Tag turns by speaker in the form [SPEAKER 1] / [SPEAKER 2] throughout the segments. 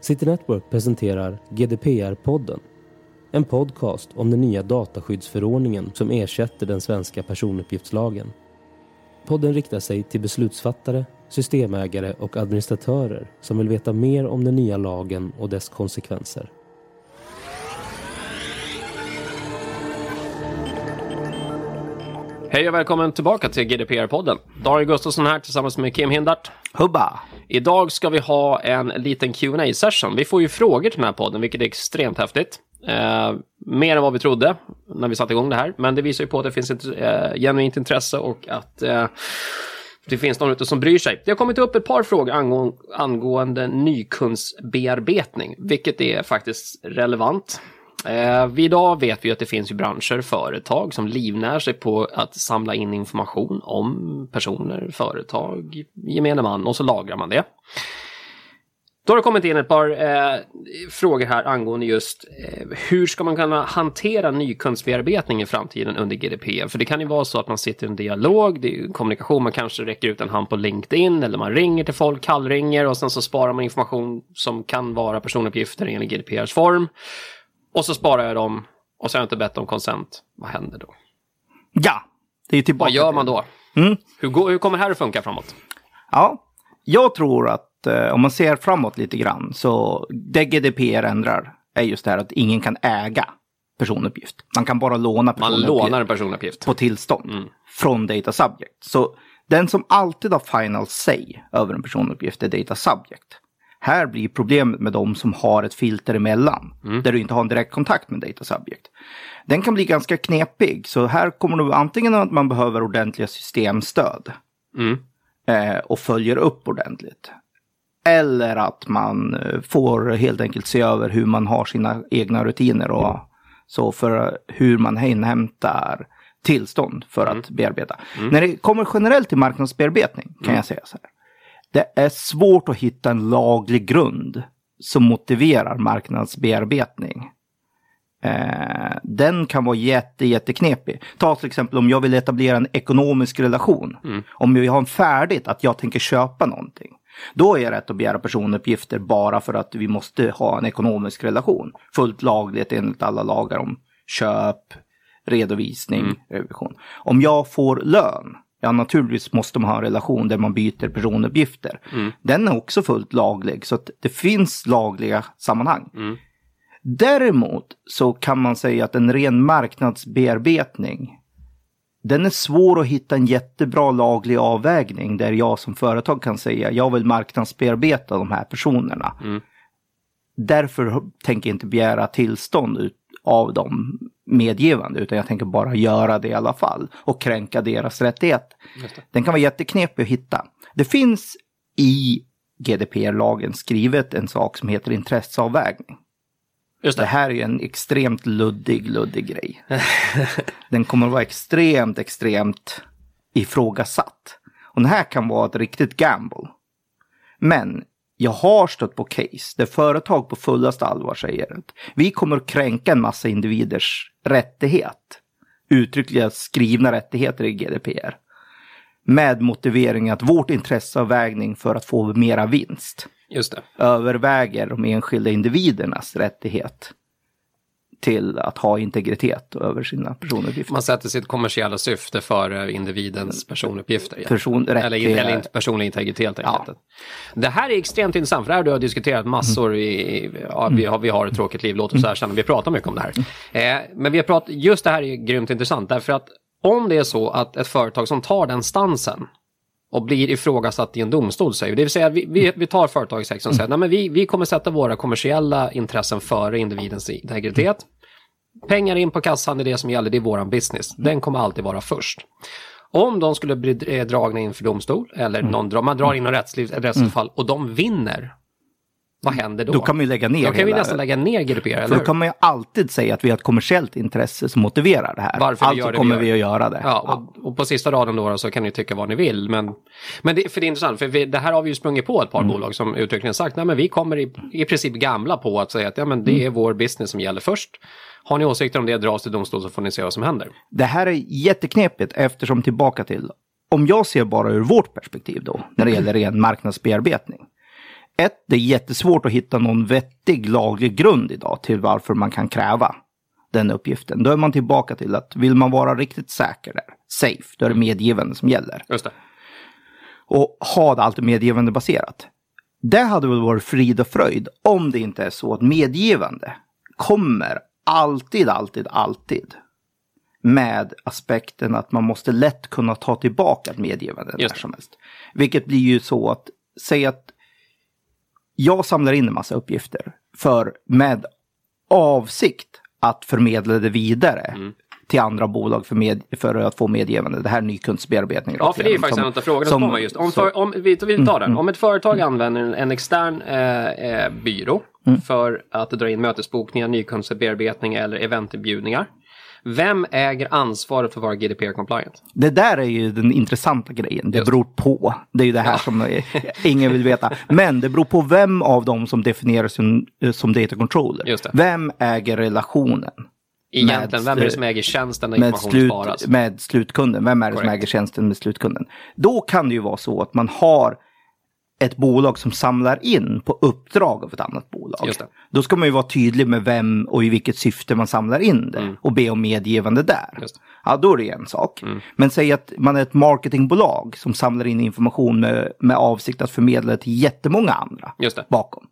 [SPEAKER 1] City Network presenterar GDPR-podden. En podcast om den nya dataskyddsförordningen som ersätter den svenska personuppgiftslagen. Podden riktar sig till beslutsfattare, systemägare och administratörer som vill veta mer om den nya lagen och dess konsekvenser.
[SPEAKER 2] Hej och välkommen tillbaka till GDPR-podden. Daniel Gustafsson här tillsammans med Kim Hindart.
[SPEAKER 3] Hubba!
[SPEAKER 2] Idag ska vi ha en liten qa session Vi får ju frågor till den här podden, vilket är extremt häftigt. Eh, mer än vad vi trodde när vi satte igång det här. Men det visar ju på att det finns ett eh, genuint intresse och att eh, det finns någon ute som bryr sig. Det har kommit upp ett par frågor angå angående nykundsbearbetning, vilket är faktiskt relevant. Eh, idag vet vi att det finns ju branscher, företag som livnär sig på att samla in information om personer, företag, gemene man och så lagrar man det. Då har det kommit in ett par eh, frågor här angående just eh, hur ska man kunna hantera nykundsbearbetning i framtiden under GDPR? För det kan ju vara så att man sitter i en dialog, det är kommunikation, man kanske räcker ut en hand på LinkedIn eller man ringer till folk, kallringer och sen så sparar man information som kan vara personuppgifter enligt GDPRs form. Och så sparar jag dem och så har jag inte bett om konsent. Vad händer då?
[SPEAKER 3] Ja, det är tillbaka
[SPEAKER 2] Vad gör man då?
[SPEAKER 3] Mm.
[SPEAKER 2] Hur, går, hur kommer det här att funka framåt?
[SPEAKER 3] Ja, jag tror att eh, om man ser framåt lite grann så det GDPR ändrar är just det här att ingen kan äga personuppgift. Man kan bara låna
[SPEAKER 2] Man
[SPEAKER 3] personuppgift
[SPEAKER 2] lånar en personuppgift.
[SPEAKER 3] på tillstånd
[SPEAKER 2] Mm.
[SPEAKER 3] från data subject. Så den som alltid har final say över en personuppgift är data subject. Här blir problemet med de som har ett filter emellan,
[SPEAKER 2] Mm.
[SPEAKER 3] där du inte har en direkt kontakt med data subject. Den kan bli ganska knepig, så här kommer det antingen att man behöver ordentliga systemstöd
[SPEAKER 2] Mm.
[SPEAKER 3] eh, och följer upp ordentligt. Eller att man eh, får helt enkelt se över hur man har sina egna rutiner och så för hur man inhämtar tillstånd för att bearbeta. När det kommer generellt till marknadsbearbetning kan jag säga så här. Det är svårt att hitta en laglig grund som motiverar marknadsbearbetning. Eh, den kan vara jätte, jätteknepig. Ta till exempel om jag vill etablera en ekonomisk relation. Om jag har en färdigt att jag tänker köpa någonting. Då är jag rätt att begära personuppgifter bara för att vi måste ha en ekonomisk relation. Fullt lagligt enligt alla lagar om köp, redovisning, revision. Om jag får lön, ja naturligtvis måste man ha en relation där man byter personuppgifter. Den är också fullt laglig, så att det finns lagliga sammanhang. Däremot så kan man säga att en ren marknadsbearbetning den är svår att hitta en jättebra laglig avvägning där jag som företag kan säga jag vill marknadsbearbeta de här personerna. Därför tänker jag inte begära tillstånd ut av dem medgivande utan jag tänker bara göra det i alla fall och kränka deras rättighet. Den kan vara jätteknepig att hitta. Det finns i GDPR-lagen skrivet en sak som heter intresseavvägning.
[SPEAKER 2] Just
[SPEAKER 3] Det
[SPEAKER 2] det.
[SPEAKER 3] här är ju en extremt luddig, luddig grej. Den kommer att vara extremt, extremt ifrågasatt. Och den här kan vara ett riktigt gamble. Men jag har stött på case där företag på fullaste allvar säger att vi kommer att kränka en massa individers rättighet. Uttryckliga skrivna rättigheter i GDPR. Med motivering att vårt intresseavvägning för att få mera vinst överväger de enskilda individernas rättighet till att ha integritet över sina personuppgifter.
[SPEAKER 2] Man sätter sitt kommersiella syfte före individens personuppgifter.
[SPEAKER 3] Person-
[SPEAKER 2] eller,
[SPEAKER 3] rättigheter.
[SPEAKER 2] eller inte personlig integritet.
[SPEAKER 3] Ja.
[SPEAKER 2] Det här är extremt intressant, för det här du har diskuterat massor i, ja, vi, har, vi har ett tråkigt liv, låt oss erkänna, vi pratar mycket om det här. Eh, men vi har pratat, just det här är grymt intressant, därför att om det är så att ett företag som tar den stansen och blir ifrågasatt i en domstol, säger vi. Det vill säga, vi, vi, vi tar företaget som säger, nej men vi, vi kommer sätta våra kommersiella intressen före individens integritet. Pengar in på kassan är det som gäller, det är våran business. Den kommer alltid vara först. Om de skulle bli eh, dragna inför domstol, eller någon, drar- man drar in något rättsligt, ett rättsligt fall och de vinner, vad händer då?
[SPEAKER 3] Då kan vi lägga ner
[SPEAKER 2] Då kan vi nästan lägga ner GDPR,
[SPEAKER 3] För
[SPEAKER 2] eller
[SPEAKER 3] då
[SPEAKER 2] hur?
[SPEAKER 3] kan man ju alltid säga att vi har ett kommersiellt intresse som motiverar det här.
[SPEAKER 2] Varför vi
[SPEAKER 3] alltså
[SPEAKER 2] gör det vi
[SPEAKER 3] kommer
[SPEAKER 2] gör.
[SPEAKER 3] vi att göra det.
[SPEAKER 2] Ja, och, och på sista raden då så kan ni tycka vad ni vill. Men, men det, för det är intressant, för vi, det här har vi ju sprungit på ett par bolag som uttryckligen sagt, nej men vi kommer i, i princip gamla på att säga att ja, men det är vår business som gäller först. Har ni åsikter om det, dras till domstol så får ni se vad som händer.
[SPEAKER 3] Det här är jätteknepigt eftersom tillbaka till, om jag ser bara ur vårt perspektiv då, när det gäller ren marknadsbearbetning. Ett, det är jättesvårt att hitta någon vettig laglig grund idag till varför man kan kräva den uppgiften. Då är man tillbaka till att vill man vara riktigt säker där, safe, då är det medgivande som gäller.
[SPEAKER 2] Just det.
[SPEAKER 3] Och ha det alltid medgivande baserat. Det hade väl varit frid och fröjd om det inte är så att medgivande kommer alltid, alltid, alltid med aspekten att man måste lätt kunna ta tillbaka ett medgivande när som helst. Vilket blir ju så att, säg att jag samlar in en massa uppgifter för med avsikt att förmedla det vidare
[SPEAKER 2] Mm.
[SPEAKER 3] till andra bolag för, med, för att få medgivande. Det här är nykundsbearbetning.
[SPEAKER 2] Ja, för det är ju faktiskt
[SPEAKER 3] som-
[SPEAKER 2] en av frågorna som
[SPEAKER 3] som-
[SPEAKER 2] just. Om, för, om, vi, vi tar den. Om ett företag använder en, extern eh, eh, byrå för att dra in mötesbokningar, nykundsbearbetning eller eventinbjudningar. Vem äger ansvaret för att vara GDPR compliant?
[SPEAKER 3] Det där är ju den intressanta grejen. Det
[SPEAKER 2] Just.
[SPEAKER 3] beror på. Det är ju det här som eh, ingen vill veta. Men det beror på vem av dem som definieras som, eh, som data controller. Vem äger relationen
[SPEAKER 2] Egentligen,
[SPEAKER 3] Med-
[SPEAKER 2] vem är det som äger tjänsten när
[SPEAKER 3] med,
[SPEAKER 2] information
[SPEAKER 3] slut,
[SPEAKER 2] sparas?
[SPEAKER 3] med slutkunden? Vem är det som
[SPEAKER 2] Korrekt.
[SPEAKER 3] äger tjänsten med slutkunden? Då kan det ju vara så att man har ett bolag som samlar in på uppdrag av ett annat bolag. Då ska man ju vara tydlig med vem och i vilket syfte man samlar in det och be om medgivande där.
[SPEAKER 2] Mm. Mm.
[SPEAKER 3] Ja, då är det en sak. Men säg att man är ett marketingbolag som samlar in information med, med avsikt att förmedla det till jättemånga andra bakom.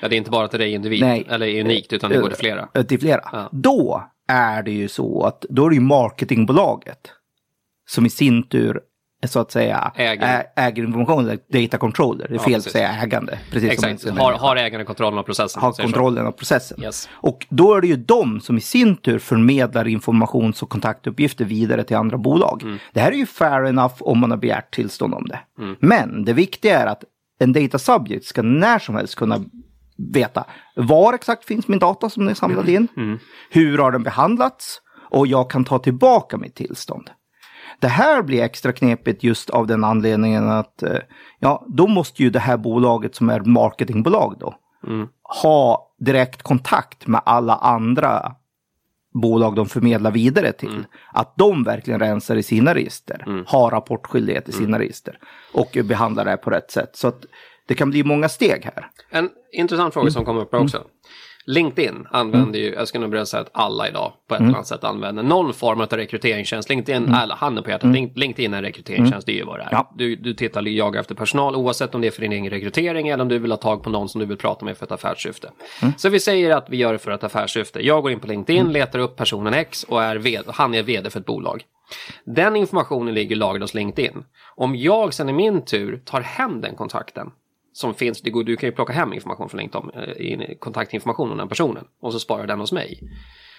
[SPEAKER 2] Ja, det är inte bara till dig individ,
[SPEAKER 3] Nej.
[SPEAKER 2] eller unikt, utan det går till flera.
[SPEAKER 3] Eh, Till flera.
[SPEAKER 2] Ja.
[SPEAKER 3] Då är det ju så att då är det ju marketingbolaget som i sin tur eh, så att säga
[SPEAKER 2] Äger.
[SPEAKER 3] äger data controller. Det är
[SPEAKER 2] Ja,
[SPEAKER 3] fel
[SPEAKER 2] precis.
[SPEAKER 3] att säga ägande. Precis
[SPEAKER 2] Exakt,
[SPEAKER 3] som
[SPEAKER 2] har, har ägaren kontrollen av processen?
[SPEAKER 3] har kontrollen av processen.
[SPEAKER 2] Yes.
[SPEAKER 3] Och då är det ju de som i sin tur förmedlar informations och kontaktuppgifter vidare till andra bolag.
[SPEAKER 2] Mm.
[SPEAKER 3] Det här är ju fair enough om man har begärt tillstånd om det. Men det viktiga är att en data subject ska när som helst kunna veta var exakt finns min data som är samlad in,
[SPEAKER 2] Mm.
[SPEAKER 3] hur har den behandlats och jag kan ta tillbaka mitt tillstånd. Det här blir extra knepigt just av den anledningen att eh, ja, då måste ju det här bolaget som är marketingbolag då ha direkt kontakt med alla andra bolag de förmedlar vidare till. Att de verkligen rensar i sina register, har rapportskyldighet i sina register och behandlar det på rätt sätt. Så att det kan bli många steg här.
[SPEAKER 2] En intressant fråga som kom upp här också. LinkedIn använder ju, jag ska nog säga att alla idag på ett eller annat sätt använder någon form av rekryteringstjänst. LinkedIn, alla handen på hjärtat, Link- LinkedIn är en rekryteringstjänst, det är ju vad det är.
[SPEAKER 3] Ja.
[SPEAKER 2] Du, du tittar jagar efter personal oavsett om det är för din egen rekrytering eller om du vill ha tag på någon som du vill prata med för ett affärssyfte. Så vi säger att vi gör det för ett affärssyfte. Jag går in på LinkedIn, letar upp personen X och är vd, han är vd för ett bolag. Den informationen ligger lagrad hos LinkedIn. Om jag sen i min tur tar hem den kontakten som finns, det går, du kan ju plocka hem information från LinkedIn, eh, in- kontaktinformation om den personen och så sparar den hos mig.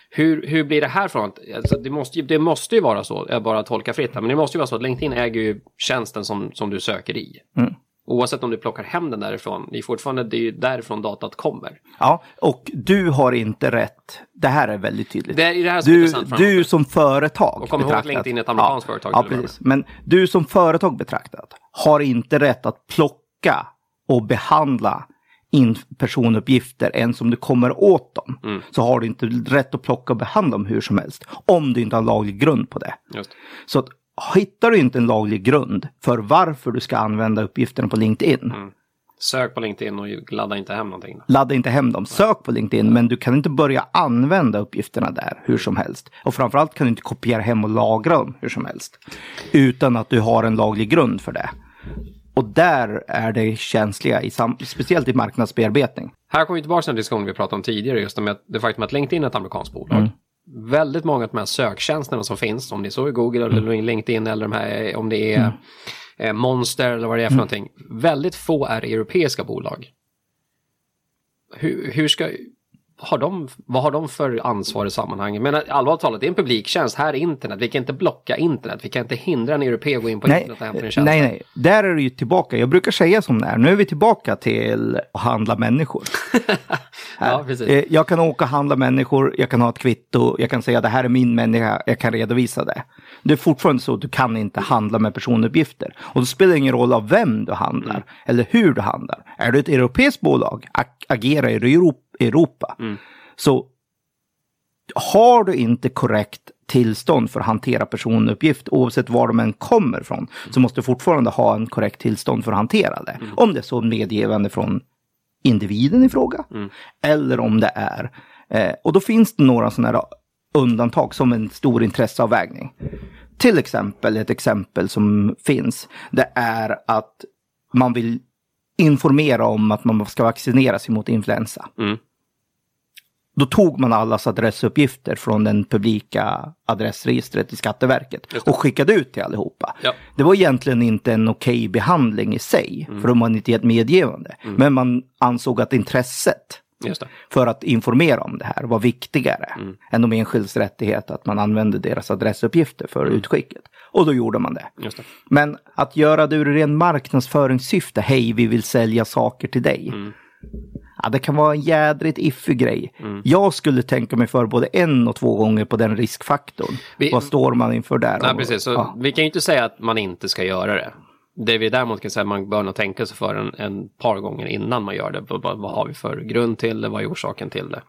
[SPEAKER 2] Hur, hur blir det här från alltså det, måste ju, det måste ju vara så, jag bara tolkar fritt här, men det måste ju vara så att LinkedIn äger ju tjänsten som, som du söker i. Oavsett om du plockar hem den därifrån, det är fortfarande det är ju därifrån datat kommer.
[SPEAKER 3] Ja, och du har inte rätt. Det här är väldigt tydligt.
[SPEAKER 2] Det är det här som är
[SPEAKER 3] du,
[SPEAKER 2] intressant framåt.
[SPEAKER 3] du som företag
[SPEAKER 2] Och kom ihåg att LinkedIn är ett amerikanskt
[SPEAKER 3] ja,
[SPEAKER 2] företag
[SPEAKER 3] Ja, precis. Men du som företag betraktat har inte rätt att plocka och behandla in personuppgifter ens om du kommer åt dem.
[SPEAKER 2] Mm.
[SPEAKER 3] Så har du inte rätt att plocka och behandla dem hur som helst. Om du inte har laglig grund på det.
[SPEAKER 2] Just.
[SPEAKER 3] Så att, hittar du inte en laglig grund för varför du ska använda uppgifterna på LinkedIn.
[SPEAKER 2] Mm. Sök på LinkedIn och ladda inte hem någonting.
[SPEAKER 3] Ladda inte hem dem. Sök på LinkedIn, men du kan inte börja använda uppgifterna där hur som helst. Och framförallt kan du inte kopiera hem och lagra dem hur som helst. Utan att du har en laglig grund för det. Och där är det känsliga, i speciellt i marknadsbearbetning.
[SPEAKER 2] Här kommer vi tillbaka till den diskussion vi pratade om tidigare, just om det faktum att LinkedIn är ett amerikanskt bolag. Väldigt många av de här söktjänsterna som finns, om det är så i Google eller LinkedIn eller de här, om det är eh, Monster eller vad det är för någonting. Väldigt få är europeiska bolag. Hur, hur ska, har de, vad har de för ansvar i sammanhanget? Men allvarligt talat, det är en publiktjänst. Här är internet. Vi kan inte blocka internet. Vi kan inte hindra en europé att gå in på
[SPEAKER 3] Nej,
[SPEAKER 2] internet och hämta en tjänst.
[SPEAKER 3] nej, nej. Där är det ju tillbaka. Jag brukar säga som det är. Nu är vi tillbaka till att handla människor.
[SPEAKER 2] Ja, precis.
[SPEAKER 3] Eh, Jag kan åka och handla människor, jag kan ha ett kvitto, jag kan säga det här är min människa, jag kan redovisa det. Det är fortfarande så att du kan inte handla med personuppgifter. Och det spelar ingen roll av vem du handlar
[SPEAKER 2] Mm.
[SPEAKER 3] eller hur du handlar. Är du ett europeiskt bolag, ag- agera i Euro- Europa.
[SPEAKER 2] Mm.
[SPEAKER 3] Så har du inte korrekt tillstånd för att hantera personuppgift oavsett var de än kommer ifrån så måste du fortfarande ha en korrekt tillstånd för att hantera det. Om det är så medgivande från individen i fråga. Eller om det är, eh, och då finns det några sådana här undantag som en stor intresseavvägning. Till exempel, ett exempel som finns, det är att man vill informera om att man ska vaccinera sig mot influensa.
[SPEAKER 2] Mm.
[SPEAKER 3] Då tog man allas adressuppgifter från den publika adressregistret i Skatteverket och skickade ut till allihopa.
[SPEAKER 2] Ja.
[SPEAKER 3] Det var egentligen inte en okej behandling i sig, för de hade inte gett medgivande. Men man ansåg att intresset. För att informera om det här var viktigare än de enskildas rättighet att man använde deras adressuppgifter för utskicket. Och då gjorde man det.
[SPEAKER 2] Det.
[SPEAKER 3] Men att göra det ur ren marknadsföringssyfte, hej vi vill sälja saker till dig. Ja, det kan vara en jädrigt iffig grej. Jag skulle tänka mig för både en och två gånger på den riskfaktorn.
[SPEAKER 2] Vi-
[SPEAKER 3] Vad står man inför där?
[SPEAKER 2] Nej,
[SPEAKER 3] Och-
[SPEAKER 2] precis. Så
[SPEAKER 3] ja.
[SPEAKER 2] Vi kan ju inte säga att man inte ska göra det. Det vi däremot kan säga att man bör nog tänka sig för en, en par gånger innan man gör det. Vad, vad har vi för grund till det? Vad är orsaken till det?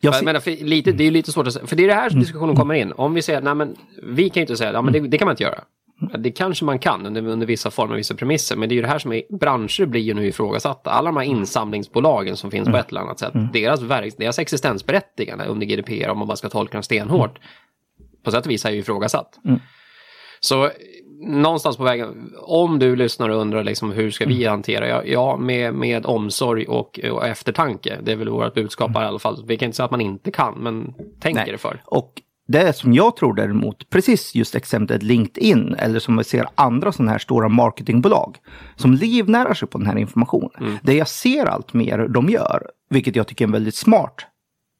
[SPEAKER 3] Jag ser-
[SPEAKER 2] menar, lite, det är ju lite svårt att säga. För det är det här som diskussionen kommer in. Om vi säger, nej men vi kan ju inte säga, ja men det, det kan man inte göra. Ja, Det kanske man kan under, under vissa former, vissa premisser. Men det är ju det här som är, branscher blir ju nu ifrågasatta. Alla de här insamlingsbolagen som finns på ett eller annat sätt. Deras, verk, deras existensberättigande under GDPR, om man bara ska tolka dem stenhårt, på sätt och vis är ju ifrågasatt. Så någonstans på vägen, om du lyssnar och undrar liksom hur ska vi hantera, ja, ja med, med omsorg och, och eftertanke. Det är väl vårt budskap här i alla fall. Vi kan inte säga att man inte kan, men tänk er för.
[SPEAKER 3] Och det som jag tror däremot, precis just exemplet LinkedIn eller som vi ser andra sådana här stora marketingbolag som livnärar sig på den här informationen. Det jag ser allt mer de gör, vilket jag tycker är en väldigt smart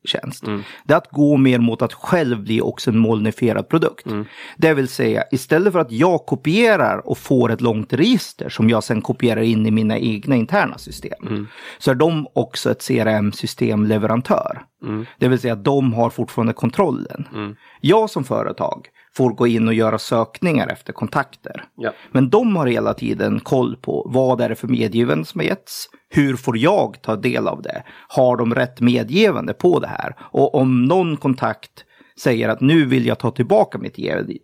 [SPEAKER 3] tjänst, det är att gå mer mot att själv bli också en molnifierad produkt. Det vill säga, istället för att jag kopierar och får ett långt register som jag sen kopierar in i mina egna interna system, så är de också ett CRM-systemleverantör. Det vill säga, de har fortfarande kontrollen. Jag som företag får gå in och göra sökningar efter kontakter.
[SPEAKER 2] Ja.
[SPEAKER 3] Men de har hela tiden koll på vad är det för medgivande som har getts? Hur får jag ta del av det? Har de rätt medgivande på det här? Och om någon kontakt säger att nu vill jag ta tillbaka mitt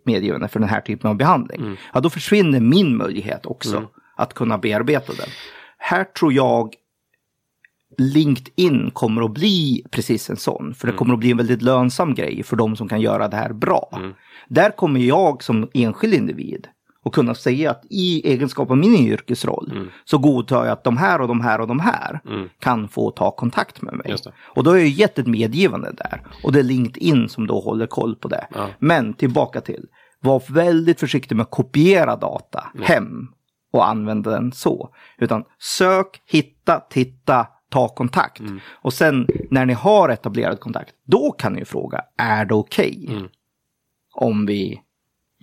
[SPEAKER 3] medgivande för den här typen av behandling. Ja, då försvinner min möjlighet också att kunna bearbeta den. Här tror jag LinkedIn kommer att bli precis en sån. För det kommer att bli en väldigt lönsam grej för de som kan göra det här bra. Där kommer jag som enskild individ att kunna säga att i egenskap av min yrkesroll så godtar jag att de här och de här och de här kan få ta kontakt med mig. Och då har jag gett ett medgivande där. Och det är LinkedIn som då håller koll på det.
[SPEAKER 2] Ja.
[SPEAKER 3] Men tillbaka till, var väldigt försiktig med att kopiera data hem och använda den så. Utan sök, hitta, titta, ta kontakt.
[SPEAKER 2] Mm.
[SPEAKER 3] Och sen när ni har etablerat kontakt, då kan ni ju fråga, är det okej? Om vi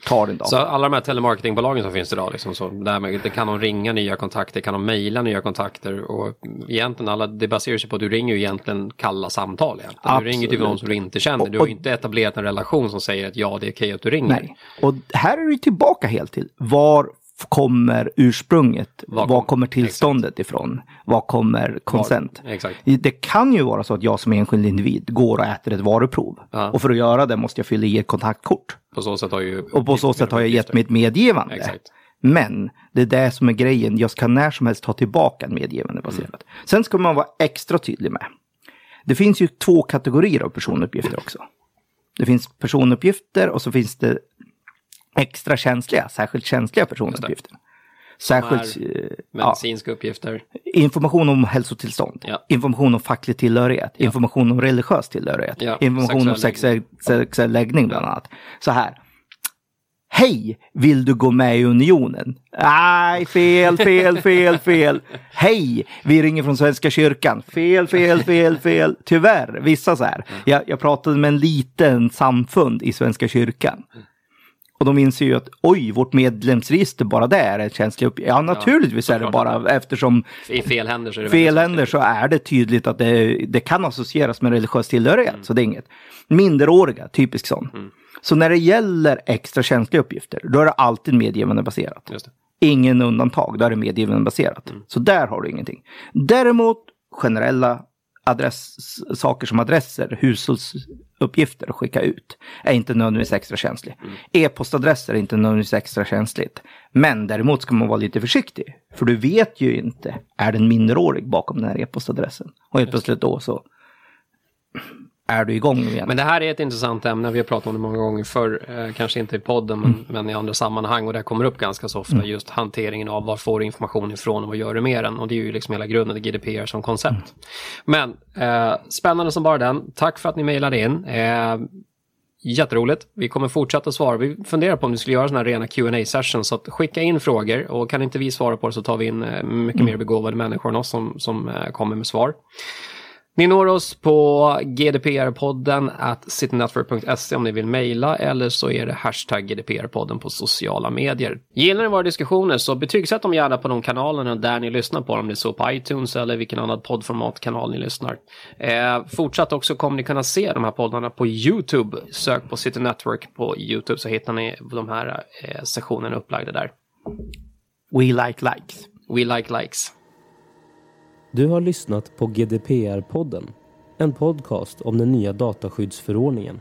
[SPEAKER 3] tar den
[SPEAKER 2] Mm. Så alla de här telemarketingbolagen som finns idag, liksom, så där med, det kan de ringa nya kontakter, kan de mejla nya kontakter och egentligen alla, det baserar sig på att du ringer ju egentligen kalla samtal egentligen. Du ringer till någon som du inte känner, du
[SPEAKER 3] Och-
[SPEAKER 2] har ju inte etablerat en relation som säger att ja, det är okej att du ringer.
[SPEAKER 3] Nej. Och här är du tillbaka helt till, var kommer ursprunget?
[SPEAKER 2] Var
[SPEAKER 3] Var,
[SPEAKER 2] kom-
[SPEAKER 3] kommer tillståndet ifrån? Var kommer konsent?
[SPEAKER 2] Exakt.
[SPEAKER 3] Det kan ju vara så att jag som enskild individ går och äter ett varuprov.
[SPEAKER 2] Ja.
[SPEAKER 3] Och för att göra det måste jag fylla i ett kontaktkort.
[SPEAKER 2] På så sätt har ju...
[SPEAKER 3] Och på så sätt har jag gett mitt medgivande.
[SPEAKER 2] Exakt.
[SPEAKER 3] Men det är det som är grejen. Jag ska när som helst ta tillbaka en medgivande baserat.
[SPEAKER 2] Mm.
[SPEAKER 3] Sen ska man vara extra tydlig med. Det finns ju två kategorier av personuppgifter också. Det finns personuppgifter och så finns det extra känsliga, särskilt känsliga personuppgifter. Särskilt eh, ja,
[SPEAKER 2] Medicinska uppgifter.
[SPEAKER 3] information om hälsotillstånd,
[SPEAKER 2] Ja.
[SPEAKER 3] information om facklig tillhörighet, information om religiös tillhörighet,
[SPEAKER 2] Ja,
[SPEAKER 3] information om
[SPEAKER 2] sexuell
[SPEAKER 3] sexuell, sexuell läggning bland annat. Så här. Hej, vill du gå med i unionen? Nej, fel, fel, fel, fel. Hej, vi ringer från Svenska kyrkan. Fel, fel, fel, fel. Tyvärr, vissa så här. Jag, jag pratade med en liten samfund i Svenska kyrkan. Och de inser ju att oj, vårt medlemsregister bara det är en känslig uppgift. Ja, naturligtvis är det bara eftersom
[SPEAKER 2] I fel händer så är det
[SPEAKER 3] fel händer så är det tydligt att det, det kan associeras med religiös tillhörighet. Så det är inget. Minderåriga, typisk sån. Så när det gäller extra känsliga uppgifter, då är det alltid medgivande baserat.
[SPEAKER 2] Just det.
[SPEAKER 3] Ingen undantag, då är det medgivande baserat. Så där har du ingenting. Däremot generella adress, saker som adresser, hushållsuppgifter att skicka ut, är inte nödvändigtvis extra känslig. E-postadresser är inte nödvändigtvis extra känsligt. Men däremot ska man vara lite försiktig. För du vet ju inte, är det en minderårig bakom den här e-postadressen? Och helt plötsligt då så är du igång igen.
[SPEAKER 2] Men det här är ett intressant ämne, vi har pratat om det många gånger förr, eh, kanske inte i podden men, mm. men, i andra sammanhang och det kommer upp ganska så ofta, mm. just hanteringen av var får du information ifrån och vad gör du med den? Och det är ju liksom hela grunden i GDPR som koncept. Mm. Men eh, spännande som bara den, tack för att ni mejlade in. Eh, Jätteroligt. Vi kommer fortsätta svara. Vi funderar på om vi skulle göra sådana här rena qa sessions. Så att skicka in frågor och kan inte vi svara på det så tar vi in eh, mycket mm. mer begåvade människor än oss som, som eh, kommer med svar. Ni når oss på gdpr-podden at citynetwork.se om ni vill mejla eller så är det hashtag gdpr-podden på sociala medier. Gillar ni våra diskussioner så betygsätt dem gärna på de kanalerna där ni lyssnar på dem. Det är så på iTunes eller vilken annan poddformatkanal ni lyssnar. Eh, fortsatt också kommer ni kunna se de här poddarna på YouTube. Sök på City Network på YouTube så hittar ni de här eh, sessionerna upplagda där.
[SPEAKER 3] We like likes.
[SPEAKER 2] We like likes.
[SPEAKER 1] Du har lyssnat på GDPR-podden, en podcast om den nya dataskyddsförordningen.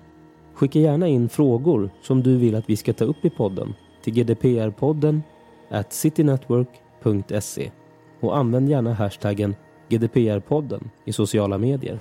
[SPEAKER 1] Skicka gärna in frågor som du vill att vi ska ta upp i podden till gdprpodden at citynetwork.se och använd gärna hashtaggen GDPR-podden i sociala medier.